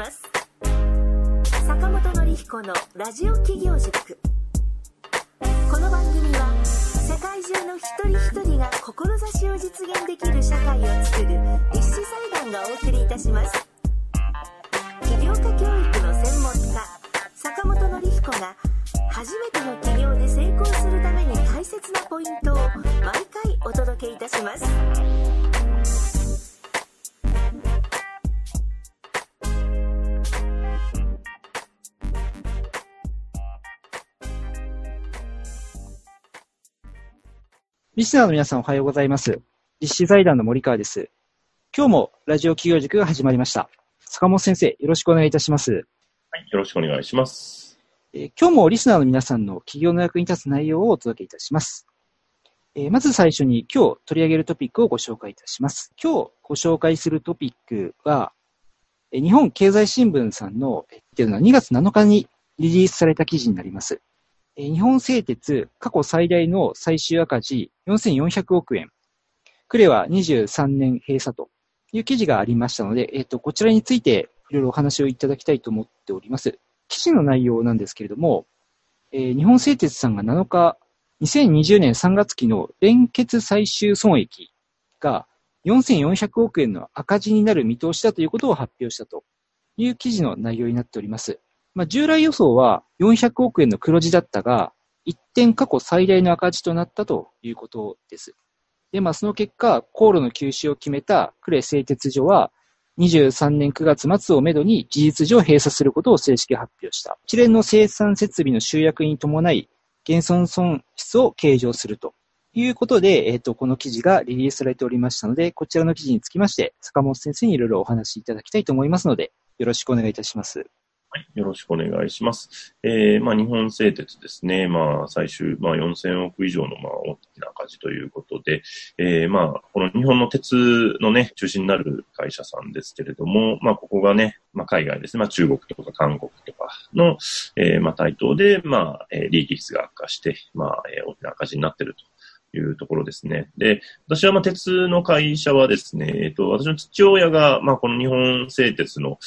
ます。坂本典彦のラジオ企業塾。この番組は世界中の一人一人が志を実現できる社会をつくる立志財団がお送りいたします。起業家教育の専門家坂本典彦が初めての起業で成功するために大切なポイントを毎回お届けいたします。リスナーの皆さんおはようございます。立志財団の森川です。今日もラジオ企業塾が始まりました。坂本先生、よろしくお願いいたします。はい、よろしくお願いします。えー今日もリスナーの皆さんの企業の役に立つ内容をお届けいたします。えーまず最初に今日取り上げるトピックをご紹介いたします。今日ご紹介するトピックは、えー日本経済新聞さんの、えーっていうのは2月7日にリリースされた記事になります。え日本製鉄過去最大の最終赤字4400億円。クレは23年閉鎖という記事がありましたので、えっ、と、こちらについていろいろお話をいただきたいと思っております。記事の内容なんですけれども、えー日本製鉄さんが7日、2020年3月期の連結最終損益が4400億円の赤字になる見通しだということを発表したという記事の内容になっております。まあ、従来予想は400億円の黒字だったが、一点過去最大の赤字となったということです。で、まあ、その結果、航路の休止を決めた呉製鉄所は、23年9月末をめどに事実上閉鎖することを正式発表した。一連の生産設備の集約に伴い、減損損失を計上するということで、えっ、と、この記事がリリースされておりましたので、こちらの記事につきまして、坂本先生にいろいろお話しいただきたいと思いますので、よろしくお願いいたします。はい、よろしくお願いします。えー、まあ、日本製鉄ですね。まあ、最終、まあ、4000億以上の、まあ、大きな赤字ということで、えー、まあ、この日本の鉄のね、中心になる会社さんですけれども、まあ、ここがね、まあ、海外ですね、まあ、中国とか韓国とかの、えー、まあ、台頭で、まあ、利益率が悪化して、まあ、大きな赤字になっていると。いうところですね。で、私はまあ鉄の会社はですね、えっと、私の父親が、まあこの日本製鉄の、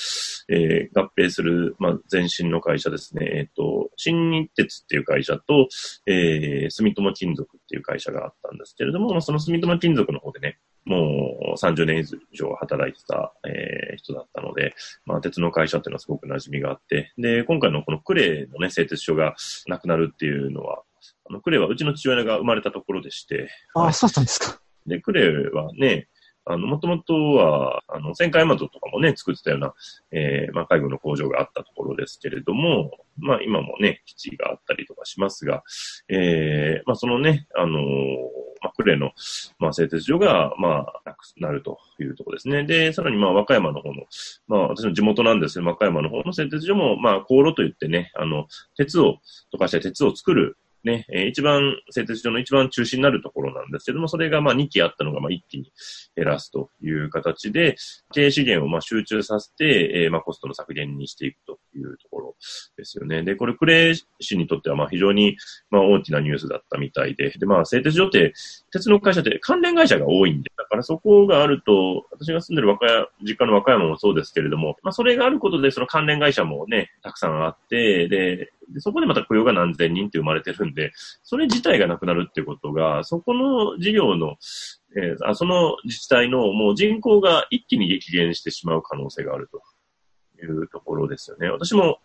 えー合併する、まあ前身の会社ですね、えっと、新日鉄っていう会社と、えー、住友金属っていう会社があったんですけれども、まあその住友金属の方でね、もう30年以上働いてた、えー人だったので、まあ鉄の会社っていうのはすごく馴染みがあって、で、今回のこのクレイのね、製鉄所がなくなるっていうのは、あの、クレはうちの父親が生まれたところでして、ああ、そうだったんですか。で、クレはね、あの、もともとは、あの、戦艦ヤマトとかもね、作ってたような、えーまあ、海軍の工場があったところですけれども、まあ、今もね、基地があったりとかしますが、えーまあ、そのね、あのーまあ、クレの、まあ、製鉄所が、まあ、なくなるというところですね。で、さらに、まあ、和歌山の方の、まあ、私の地元なんですけど、和歌山の方の製鉄所も、まあ、航路といってね、あの、鉄を溶かして鉄を作る、ね、えー一番、製鉄所の一番中心になるところなんですけども、それがまあ2期あったのがまあ一気に減らすという形で、経営資源をまあ集中させて、えーまあコストの削減にしていくというところですよね。で、これクレー氏にとってはまあ非常にまあ大きなニュースだったみたいで、でまあ製鉄所って鉄の会社って関連会社が多いんで、だからそこがあると、私が住んでる和歌山、実家の和歌山もそうですけれども、まあそれがあることでその関連会社もね、たくさんあって、で、でそこでまた雇用が何千人って生まれてるんで、それ自体がなくなるっていうことが、そこの事業の、えーあその自治体のもう人口が一気に激減してしまう可能性があるというところですよね。私も、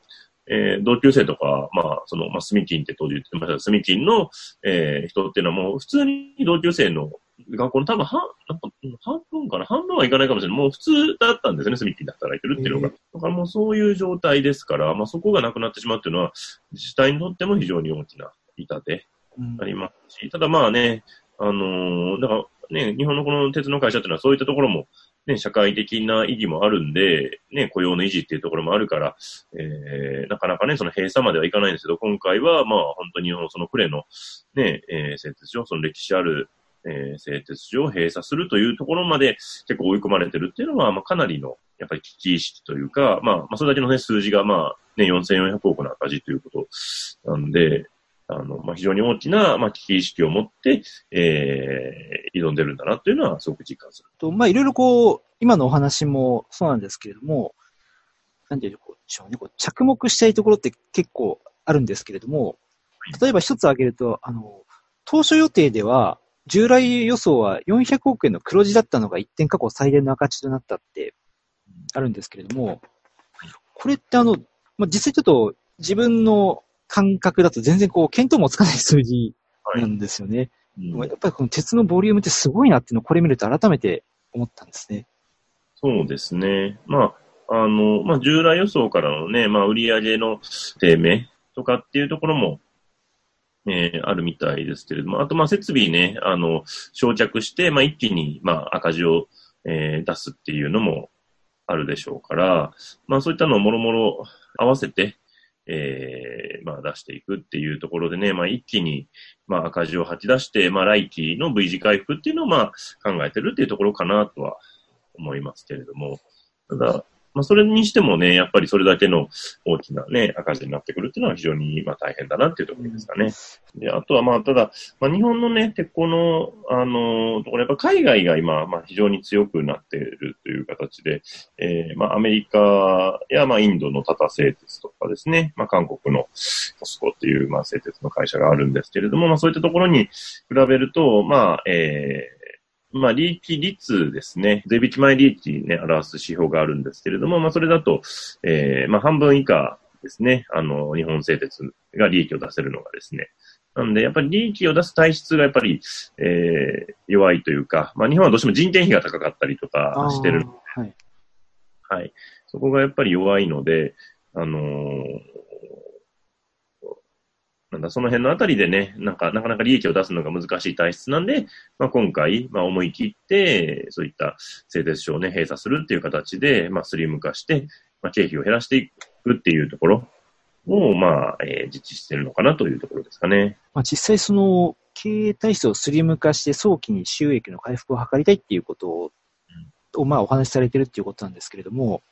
えー同級生とか、まあ、その、まあ、住金って当時言ってました住金の、えー人っていうのはもう普通に同級生の学校の多分半、なんか半分かな？半分はいかないかもしれない。もう普通だったんですよね、住金で働いてるっていうのが。だからもうそういう状態ですから、まあそこがなくなってしまうっていうのは、自治体にとっても非常に大きな痛手うんありますし、ただまあね、あのーだからね、日本のこの鉄の会社っていうのはそういったところも、ね、社会的な意義もあるんで、ね、雇用の維持っていうところもあるから、えー、なかなかね、その閉鎖まではいかないんですけど、今回はまあ本当にそのクレのね、えー、製鉄所、その歴史ある、えー、製鉄所を閉鎖するというところまで結構追い込まれてるっていうのは、まあかなりの、やっぱり危機意識というか、まあ、まあそれだけのね、数字がまあ、ね、4400億の赤字ということなんで、あの、まあ、非常に大きな、まあ、危機意識を持って、えー、挑んでるんだなというのはすごく実感する。と、まあ、いろいろこう、今のお話もそうなんですけれども、なんていうこう、ね、こう着目したいところって結構あるんですけれども、例えば一つ挙げると、あの、当初予定では、従来予想は400億円の黒字だったのが一点過去最大の赤字となったってあるんですけれども、これってあの、まあ、実際ちょっと自分の感覚だと全然こう、見当もつかない数字なんですよね。はいうん、やっぱりこの鉄のボリュームってすごいなっていうのをこれ見ると改めて思ったんですね。そうですね。まあ、あの、まあ、従来予想からのね、まあ、売上の低迷とかっていうところも、えー、あるみたいですけれども、あと、まあ、設備ね、あの、焼却して、まあ、一気に、まあ、赤字を、えー、出すっていうのもあるでしょうから、まあ、そういったのをもろもろ合わせて、えー、まあ、出していくっていうところでね、まあ、一気に、まあ、赤字を吐き出して、まあ、来期の V 字回復っていうのを、まあ、考えてるっていうところかなとは思いますけれども、ただ、まあ、それにしてもね、やっぱりそれだけの大きなね、赤字になってくるっていうのは非常に、まあ、大変だなっていうところですかね。で、あとはまあ、ただ、まあ、日本のね、鉄鋼の、あの、ところ、やっぱ海外が今、まあ、非常に強くなっているという形で、えー、まあ、アメリカや、まあ、インドのタタ製鉄とかですね、まあ、韓国のコスコっていう、まあ、製鉄の会社があるんですけれども、まあ、そういったところに比べると、まあ、えー、まあ、利益率ですね。税引き前利益ね、表す指標があるんですけれども、まあ、それだと、えー、まあ、半分以下ですね。あの、日本製鉄が利益を出せるのがですね。なんで、やっぱり利益を出す体質がやっぱり、えー、弱いというか、まあ、日本はどうしても人件費が高かったりとかしてる。はい。はい。そこがやっぱり弱いので、あのー、なんだ、その辺のあたりでね、なんか、なかなか利益を出すのが難しい体質なんで、まあ、今回、まあ、思い切って、そういった製鉄所をね、閉鎖するっていう形で、まあ、スリム化して、まあ、経費を減らしていくっていうところを、まあ、えー、実施してるのかなというところですかね。まあ、実際その、経営体質をスリム化して早期に収益の回復を図りたいっていうことを、うん、まあ、お話しされてるっていうことなんですけれども、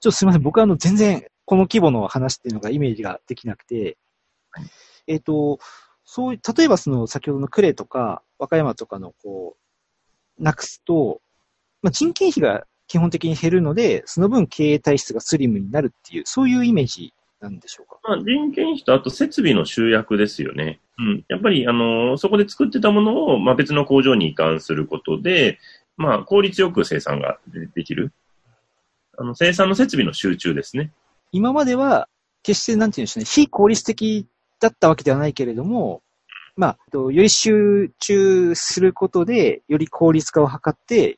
ちょっとすみません。僕はあの、全然、この規模の話っていうのがイメージができなくて、はいえっ、ー、と、そういう、例えばその先ほどの呉とか和歌山とかのこう、なくすと、まあ、人件費が基本的に減るので、その分経営体質がスリムになるっていう、そういうイメージなんでしょうか？まあ、人件費とあと設備の集約ですよね。うん。やっぱり、あの、そこで作ってたものを、まあ、別の工場に移管することで、まあ、効率よく生産ができる。あの、生産の設備の集中ですね。今までは、決して、なんていうんでしょうね、非効率的だったわけではないけれども、まあ、より集中することで、より効率化を図って、っ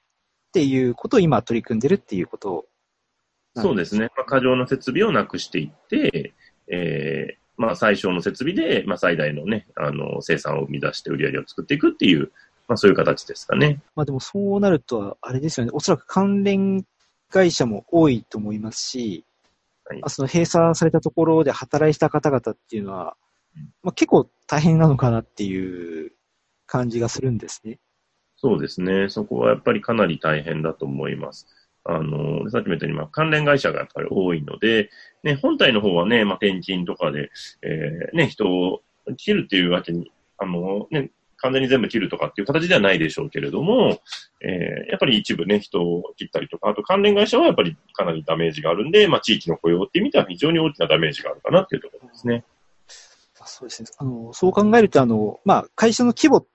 ていうことを今取り組んでるっていうことそうですね。まあ、過剰な設備をなくしていって、えー、まあ、最小の設備で、まあ、最大のね、あの、生産を生み出して売り上げを作っていくっていう、まあ、そういう形ですかね。まあ、でもそうなると、あれですよね。おそらく関連会社も多いと思いますし、はい、その閉鎖されたところで働いた方々っていうのは、まあ、結構大変なのかなっていう感じがするんですね。そうですね。そこはやっぱりかなり大変だと思います。あの、さっきも言ったように、まあ、関連会社がやっぱり多いので、ね、本体の方はね、まあ、転勤とかで、えー、ね、人を切るっていうわけに、あの、ね、完全に全部切るとかっていう形ではないでしょうけれども、えー、やっぱり一部ね、人を切ったりとか、あと関連会社はやっぱりかなりダメージがあるんで、まあ、地域の雇用っていう意味では非常に大きなダメージがあるかなっていうところですね。そうですね。あの、そう考えると、あの、まあ、会社の規模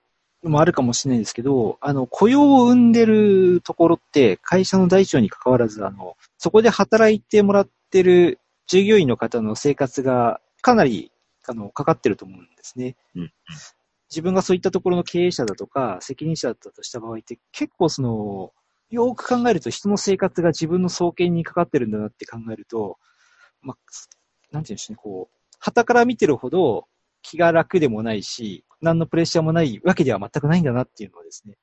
もあるかもしれないですけど、あの、雇用を生んでるところって、会社の大小に関わらず、あの、そこで働いてもらってる従業員の方の生活がかなり、あの、かかってると思うんですね。うん、自分がそういったところの経営者だとか、責任者だったとした場合って、結構その、よく考えると人の生活が自分の創建にかかってるんだなって考えると、まあ、なんていうんでしょうね、こう、旗から見てるほど気が楽でもないし、何のプレッシャーもないわけでは全くないんだなっていうのはですね。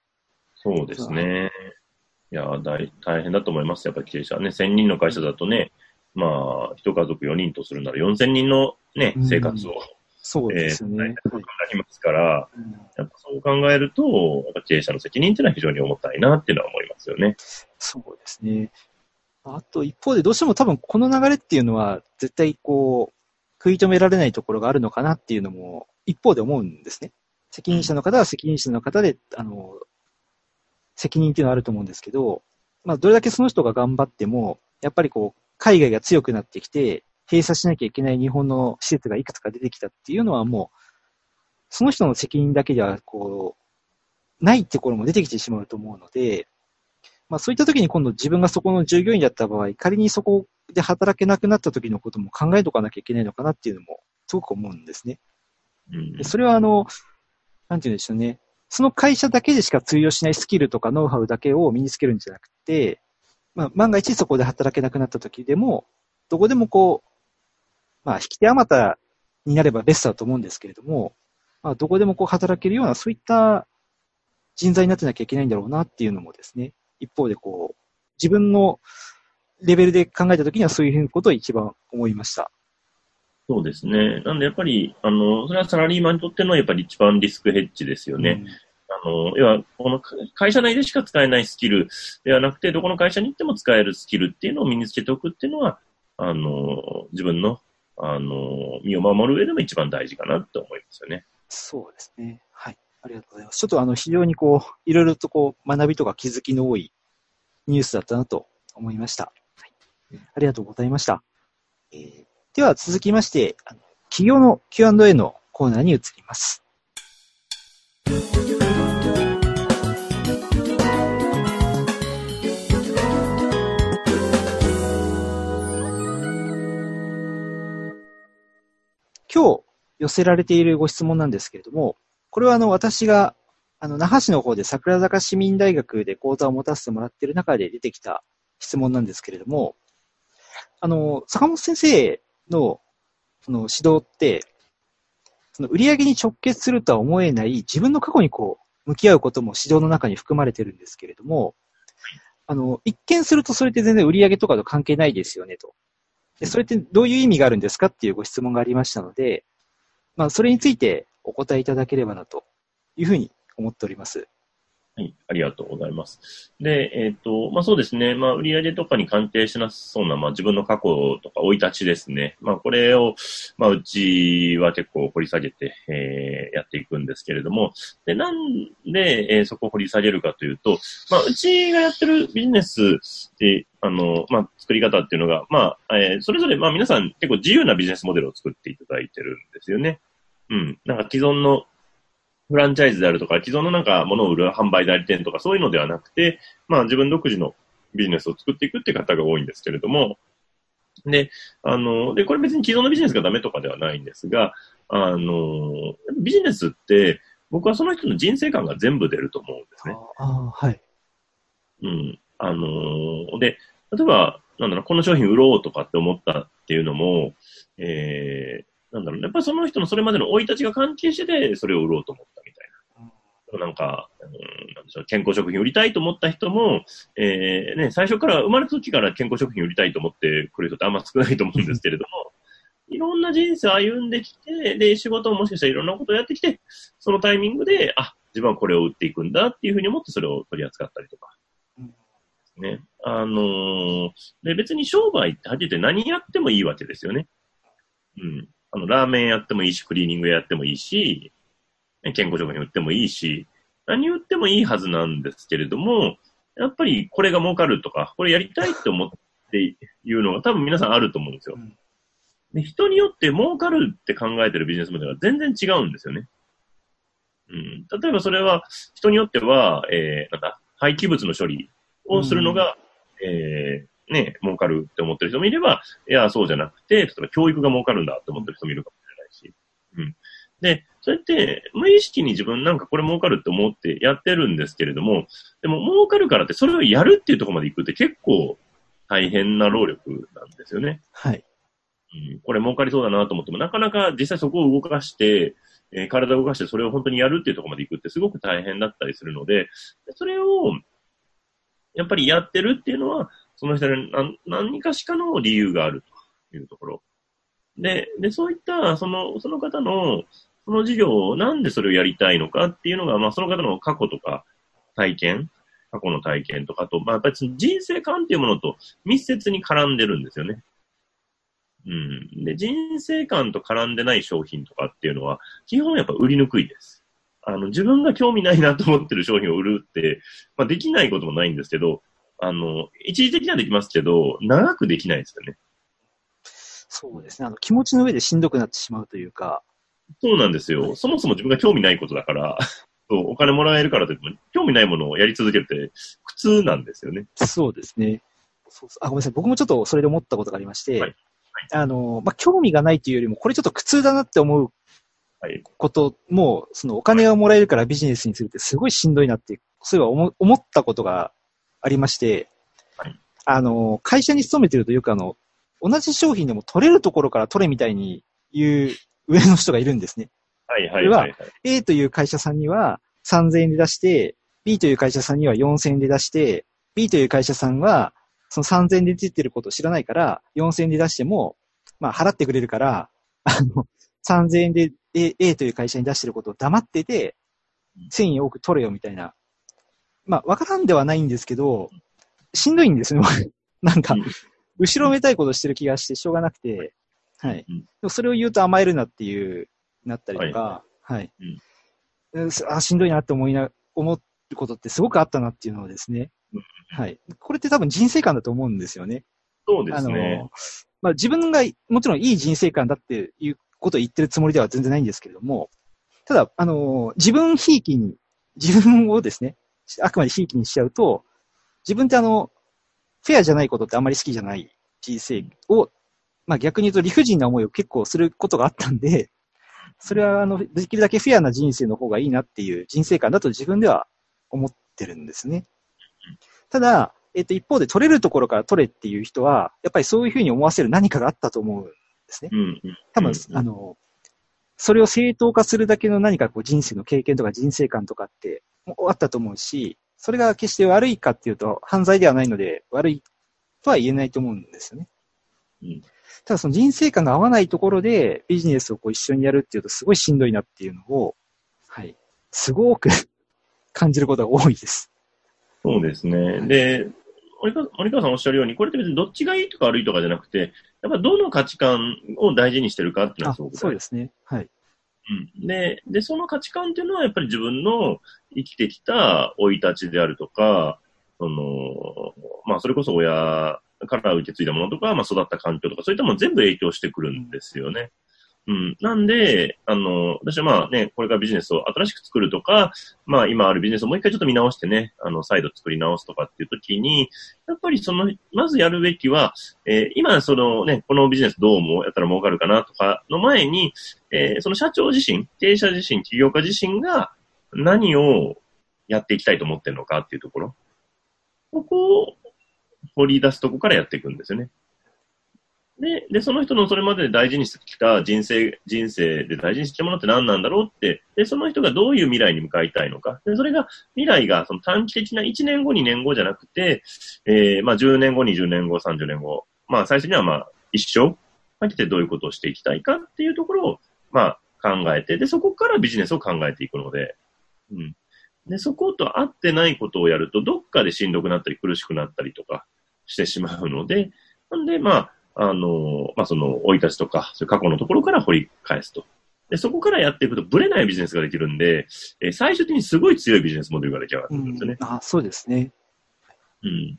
そうですね。いや、大大変だと思います。やっぱり経営者はね。1000人の会社だとね、まあ、一家族4人とするなら4000人のね、生活を。そうですね。えー、なりますから、うん、やっぱそう考えると、やっぱ経営者の責任っていうのは非常に重たいなっていうのは思いますよね。そうですね。あと一方でどうしても多分この流れっていうのは絶対こう、食い止められないところがあるのかなっていうのも一方で思うんですね。責任者の方は責任者の方で、あの、責任っていうのはあると思うんですけど、まあ、どれだけその人が頑張っても、やっぱりこう、海外が強くなってきて、閉鎖しなきゃいけない日本の施設がいくつか出てきたっていうのはもう、その人の責任だけでは、こう、ないってところも出てきてしまうと思うので、まあそういった時に今度自分がそこの従業員だった場合、仮にそこで働けなくなった時のことも考えとかなきゃいけないのかなっていうのもすごく思うんですね。うんでそれはあの、なんて言うんでしょうね。その会社だけでしか通用しないスキルとかノウハウだけを身につけるんじゃなくて、まあ、万が一そこで働けなくなった時でも、どこでもこう、まあ、引き手あまたになればベストだと思うんですけれども、まあ、どこでもこう働けるような、そういった人材になってなきゃいけないんだろうなっていうのもですね、一方でこう、自分のレベルで考えた時にはそういうことを一番思いました。そうですね。なんでやっぱり、あの、それはサラリーマンにとってのやっぱり一番リスクヘッジですよね。あの、要は、この会社内でしか使えないスキルではなくて、どこの会社に行っても使えるスキルっていうのを身につけておくっていうのは、あの、自分の、あの、身を守る上でも一番大事かなって思いますよね。そうですね。はい。ありがとうございます。ちょっとあの、非常にこう、いろいろとこう、学びとか気づきの多いニュースだったなと思いました。ありがとうございました。えー、では続きまして、あの企業の Q&A のコーナーに移ります。今日寄せられているご質問なんですけれども、これはあの私があの那覇市の方で桜坂市民大学で講座を持たせてもらっている中で出てきた質問なんですけれども、あの、坂本先生のその指導って、その売り上げに直結するとは思えない自分の過去にこう向き合うことも指導の中に含まれてるんですけれども、あの、一見するとそれって全然売り上げとかと関係ないですよねと。で、それってどういう意味があるんですかっていうご質問がありましたので、まあ、それについてお答えいただければなというふうに思っております。はい、ありがとうございます。で、えっ、と、まあそうですね、まあ売上とかに関係しなそうな、まあ自分の過去とか生い立ちですね。まあこれを、まあうちは結構掘り下げて、えーやっていくんですけれども、で、なんで、えーそこを掘り下げるかというと、まあうちがやってるビジネスで、あの、まあ作り方っていうのが、まあ、えーそれぞれ、まあ皆さん結構自由なビジネスモデルを作っていただいてるんですよね。うん。なんか既存のフランチャイズであるとか、既存のなんか物を売る販売代理店とかそういうのではなくて、まあ自分独自のビジネスを作っていくって方が多いんですけれども、で、あの、で、これ別に既存のビジネスがダメとかではないんですが、あの、ビジネスって僕はその人の人生観が全部出ると思うんですね。ああ、はい。うん。あのーで、例えば、なんだろう、この商品売ろうとかって思ったっていうのも、えー、なんだろうね、やっぱりその人のそれまでの生い立ちが関係してて、それを売ろうと思ったみたいな。なんか、うん、なんでしょう、健康食品売りたいと思った人も、えー、ね、最初から、生まれた時から健康食品売りたいと思ってくる人ってあんま少ないと思うんですけれども、いろんな人生を歩んできて、で、仕事をもしかしたらいろんなことをやってきて、そのタイミングで、あ、自分はこれを売っていくんだっていうふうに思ってそれを取り扱ったりとか。うんね。あのーで、別に商売ってはっきり言って何やってもいいわけですよね。うん。あの、ラーメンやってもいいし、クリーニングやってもいいし、ね健康食品売ってもいいし、何売ってもいいはずなんですけれども、やっぱりこれが儲かるとか、これやりたいって思っていうのが多分皆さんあると思うんですよ。うんで人によって儲かるって考えてるビジネスモデルは全然違うんですよね。うん。例えばそれは、人によっては、えー、なんだ、廃棄物の処理をするのが、えー、ね、儲かるって思ってる人もいれば、いや、そうじゃなくて、例えば教育が儲かるんだって思ってる人もいるかもしれないし。うん。で、それって、無意識に自分なんかこれ儲かるって思ってやってるんですけれども、でも儲かるからってそれをやるっていうところまで行くって結構大変な労力なんですよね。はい。うん、これ儲かりそうだなと思っても、なかなか実際そこを動かして、えー体を動かしてそれを本当にやるっていうところまで行くってすごく大変だったりするので、それを、やっぱりやってるっていうのは、その人に何何かしかの理由があるというところ。で、で、そういった、その、その方の、その事業をなんでそれをやりたいのかっていうのが、まあその方の過去とか体験、過去の体験とかと、まあやっぱり人生観っていうものと密接に絡んでるんですよね。うん。で、人生観と絡んでない商品とかっていうのは、基本やっぱ売りにくいです。あの、自分が興味ないなと思ってる商品を売るって、まあできないこともないんですけど、あの、一時的にはできますけど、長くできないですよね。そうですね。あの、気持ちの上でしんどくなってしまうというか。そうなんですよ。そもそも自分が興味ないことだから、そうお金もらえるからといっても、興味ないものをやり続けるって苦痛なんですよね。そうですね。そうそうあ、ごめんなさい。僕もちょっとそれで思ったことがありまして、はいあの、まあ、興味がないというよりも、これちょっと苦痛だなって思うはい。ことも、そのお金がもらえるからビジネスにするってすごいしんどいなって、そういえば思思ったことがありまして、はいあの、会社に勤めてるとよくあの、同じ商品でも取れるところから取れみたいに言う 上の人がいるんですね。はいはいはい、はい。A という会社さんには3000円で出して、B という会社さんには4000円で出して、B という会社さんはその3000円で出てることを知らないから、4000円で出しても、まあ払ってくれるから、あの、3000円で A, A という会社に出してることを黙ってて、1000円多く取れよみたいな。まあわからんではないんですけど、しんどいんですね、僕 なんかうん、後ろめたいことしてる気がしてしょうがなくて、はい。うんでもそれを言うと甘えるなっていう、なったりとか、はい。うんあ、しんどいなって思いな、思うことってすごくあったなっていうのをですねうん。はい。これって多分人生観だと思うんですよね。そうであのすね。、まあ自分がもちろんいい人生観だっていうことを言ってるつもりでは全然ないんですけれども、ただ、あの、自分ひいきに、自分をですね、あくまでひいきにしちゃうと、自分ってあの、フェアじゃないことってあんまり好きじゃない人生を、まあ逆に言うと理不尽な思いを結構することがあったんで、それはあの、できるだけフェアな人生の方がいいなっていう人生観だと自分では思ってるんですね。ただ、えっと、一方で取れるところから取れっていう人は、やっぱりそういうふうに思わせる何かがあったと思うんですね。多分、うんあの、それを正当化するだけの何かこう人生の経験とか人生観とかってあったと思うし、それが決して悪いかっていうと犯罪ではないので悪いとは言えないと思うんですよね。うんただその人生観が合わないところでビジネスをこう一緒にやるっていうとすごいしんどいなっていうのを、はい、すごく 感じることが多いです。そうですね。で、森川森川さんおっしゃるように、これって別にどっちがいいとか悪いとかじゃなくて、やっぱどの価値観を大事にしてるかっていうのはあすごくそうですね。はい。うんで、で、その価値観っていうのはやっぱり自分の生きてきた生い立ちであるとか、その、まあそれこそ親から受け継いだものとか、まあ育った環境とか、そういったもの全部影響してくるんですよね。うん。なんで、あの、私はまあね、これからビジネスを新しく作るとか、まあ今あるビジネスをもう一回ちょっと見直してね、あの、再度作り直すとかっていう時に、やっぱりその、まずやるべきは、えー今そのね、このビジネスどうもやったら儲かるかなとかの前に、えーその社長自身、経営者自身、起業家自身が何をやっていきたいと思ってるのかっていうところ。ここを掘り出すとこからやっていくんですよね。で、で、その人のそれまでで大事にしてきた人生、人生で大事にしてるものって何なんだろうって、で、その人がどういう未来に向かいたいのか。で、それが、未来がその短期的な1年後、2年後じゃなくて、えーまあ10年後、20年後、30年後、まあ最初にはまあ一生かけてどういうことをしていきたいかっていうところを、まあ考えて、で、そこからビジネスを考えていくので、うん。で、そこと合ってないことをやると、どっかでしんどくなったり苦しくなったりとかしてしまうので、なんで、まあ、あの、まあその、生い立ちとか、そういう過去のところから掘り返すと。で、そこからやっていくと、ブレないビジネスができるんで、えー最終的にすごい強いビジネスモデルが出来上がってくるんですよね。あそうですね。うん。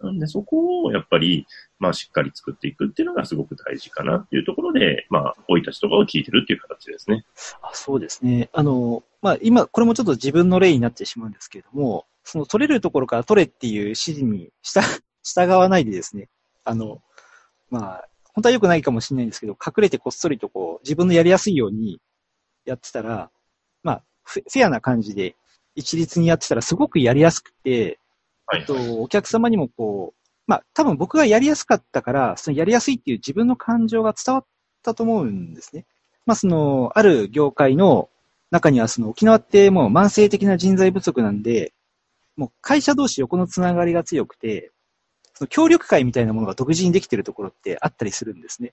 なんで、そこをやっぱり、まあ、しっかり作っていくっていうのがすごく大事かなっていうところで、まあ、生い立ちとかを聞いてるっていう形ですね。あそうですね。あの、まあ、今、これもちょっと自分の例になってしまうんですけれども、その取れるところから取れっていう指示に従従わないでですね、あの、まあ、本当は良くないかもしれないんですけど、隠れてこっそりとこう、自分のやりやすいようにやってたら、まあ、フェアな感じで一律にやってたらすごくやりやすくて、はいえっと、お客様にもこう、まあ、多分僕がやりやすかったから、そのやりやすいっていう自分の感情が伝わったと思うんですね。まあ、その、ある業界の中には、その、沖縄ってもう慢性的な人材不足なんで、もう会社同士横のつながりが強くて、その協力会みたいなものが独自にできてるところってあったりするんですね。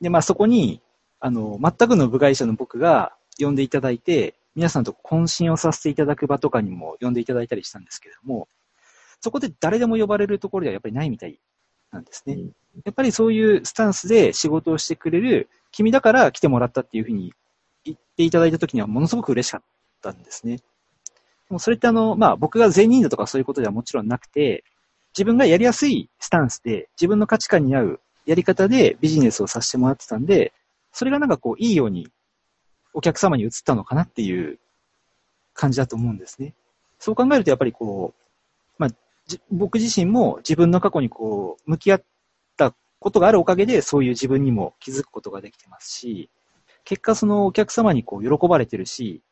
で、まあそこに、あの、全くの部外者の僕が呼んでいただいて、皆さんと懇親をさせていただく場とかにも呼んでいただいたりしたんですけれども、そこで誰でも呼ばれるところではやっぱりないみたいなんですね。うんやっぱりそういうスタンスで仕事をしてくれる君だから来てもらったっていうふうに言っていただいたときにはものすごく嬉しかったんですね。でもそれってあの、まあ僕が善人だとかそういうことではもちろんなくて、自分がやりやすいスタンスで、自分の価値観に合うやり方でビジネスをさせてもらってたんで、それがなんかこう、いいようにお客様に移ったのかなっていう感じだと思うんですね。そう考えるとやっぱりこう、まあ、僕自身も自分の過去にこう、向き合ったことがあるおかげで、そういう自分にも気づくことができてますし、結果そのお客様にこう、喜ばれてるし、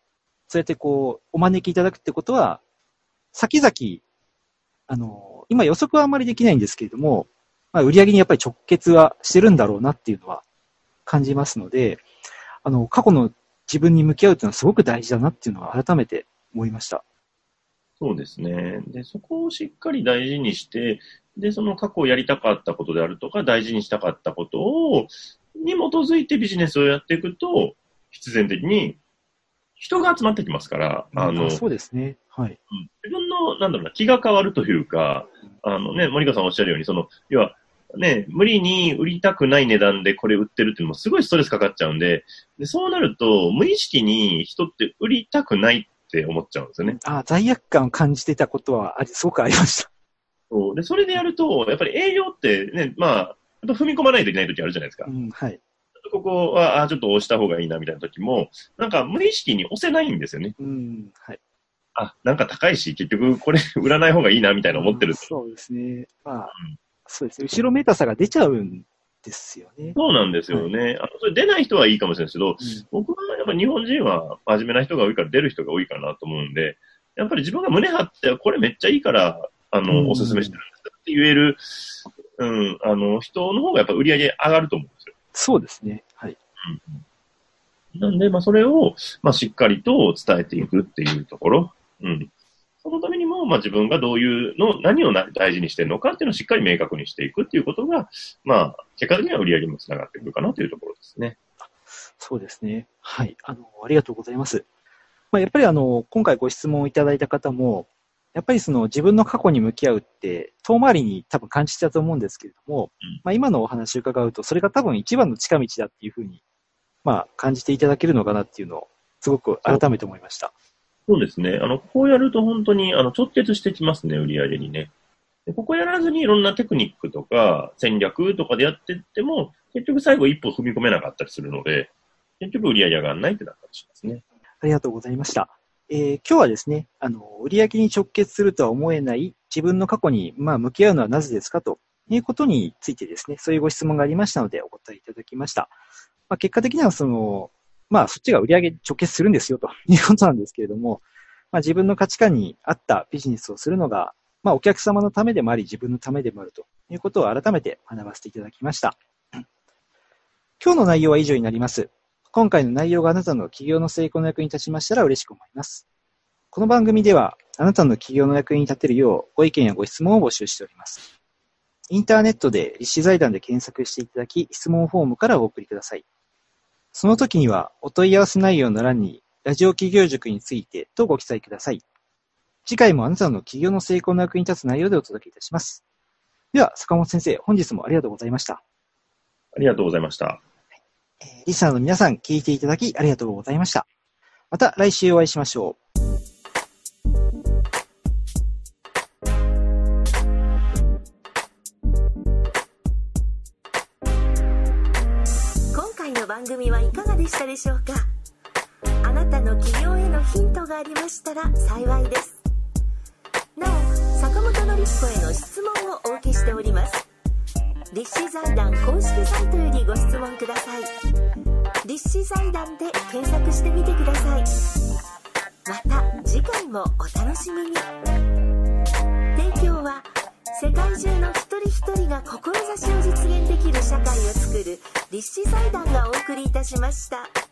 そうやってこう、お招きいただくってことは、先々、あの、今予測はあまりできないんですけれども、まあ、売り上げにやっぱり直結はしてるんだろうなっていうのは感じますので、あの、過去の自分に向き合うっていうのはすごく大事だなっていうのは改めて思いました。そうですね。で、そこをしっかり大事にして、で、その過去やりたかったことであるとか、大事にしたかったことを、に基づいてビジネスをやっていくと、必然的に人が集まってきますから、あの、そうですね。はい。自分の、なんだろうな、気が変わるというか、あのね、森川さんおっしゃるように、その、要は、ね、無理に売りたくない値段でこれ売ってるっていうのもすごいストレスかかっちゃうんで、でそうなると、無意識に人って売りたくないって思っちゃうんですよね。ああ、罪悪感を感じてたことはあり、すごくありました。そう。で、それでやると、やっぱり営業ってね、まあ、やっぱ踏み込まないといけない時あるじゃないですか。うん、はい。ここは、あちょっと押した方がいいなみたいな時も、なんか無意識に押せないんですよね。うん、はい。あ、なんか高いし、結局これ 売らない方がいいなみたいな思ってる、うん、そうですね。まあ、うん、そうですね。後ろめたさが出ちゃうんですよね。そうなんですよね。はい、あのそれ出ない人はいいかもしれないですけど、うん、僕はやっぱ日本人は真面目な人が多いから出る人が多いかなと思うんで、やっぱり自分が胸張って、これめっちゃいいから、あの、おすすめしてるんですって言える、うん、あの、人の方がやっぱ売り上げ上がると思うんですよ。そうですね。はい。うん、なんで、まあ、それを、まあ、しっかりと伝えていくっていうところ。うん。そのためにも、まあ、自分がどういうの、何を大事にしてるのかっていうのをしっかり明確にしていくっていうことが、まあ、結果的には売り上げにもつながってくるかなというところですね。そうですね。はい。あの、ありがとうございます。まあ、やっぱりあの、今回ご質問をいただいた方も、やっぱりその自分の過去に向き合うって遠回りに多分感じたと思うんですけれども、うん、まあ今のお話を伺うと、それが多分一番の近道だっていうふうに、まあ感じていただけるのかなっていうのを、すごく改めて思いました。そうですね。あの、こうやると本当にあの直結してきますね、売り上げにね。でここやらずにいろんなテクニックとか戦略とかでやっていっても、結局最後一歩踏み込めなかったりするので、結局売り上げ上がらないってなったりしますね。ありがとうございました。えー、今日はですね、あの、売上に直結するとは思えない自分の過去に、まあ、向き合うのはなぜですかということについてですね、そういうご質問がありましたのでお答えいただきました。まあ、結果的にはその、まあ、そっちが売り上げ直結するんですよと いうことなんですけれども、まあ、自分の価値観に合ったビジネスをするのが、まあ、お客様のためでもあり、自分のためでもあるということを改めて学ばせていただきました。今日の内容は以上になります。今回の内容があなたの企業の成功の役に立ちましたら嬉しく思います。この番組では、あなたの企業の役に立てるようご意見やご質問を募集しております。インターネットで立志財団で検索していただき、質問フォームからお送りください。その時には、お問い合わせ内容の欄に、ラジオ企業塾についてとご記載ください。次回もあなたの企業の成功の役に立つ内容でお届けいたします。では、坂本先生、本日もありがとうございました。ありがとうございました。えー、リスナーの皆さん、聞いていただきありがとうございました。また来週お会いしましょう。番組はいかがでしたでしょうか？あなたの起業へのヒントがありましたら幸いです。なお、坂本典彦への質問をお受けしております。立志財団公式サイトよりご質問ください立志財団で検索してみてくださいまた次回もお楽しみに提供は世界中の一人一人が志を実現できる社会を作る立志財団がお送りいたしました。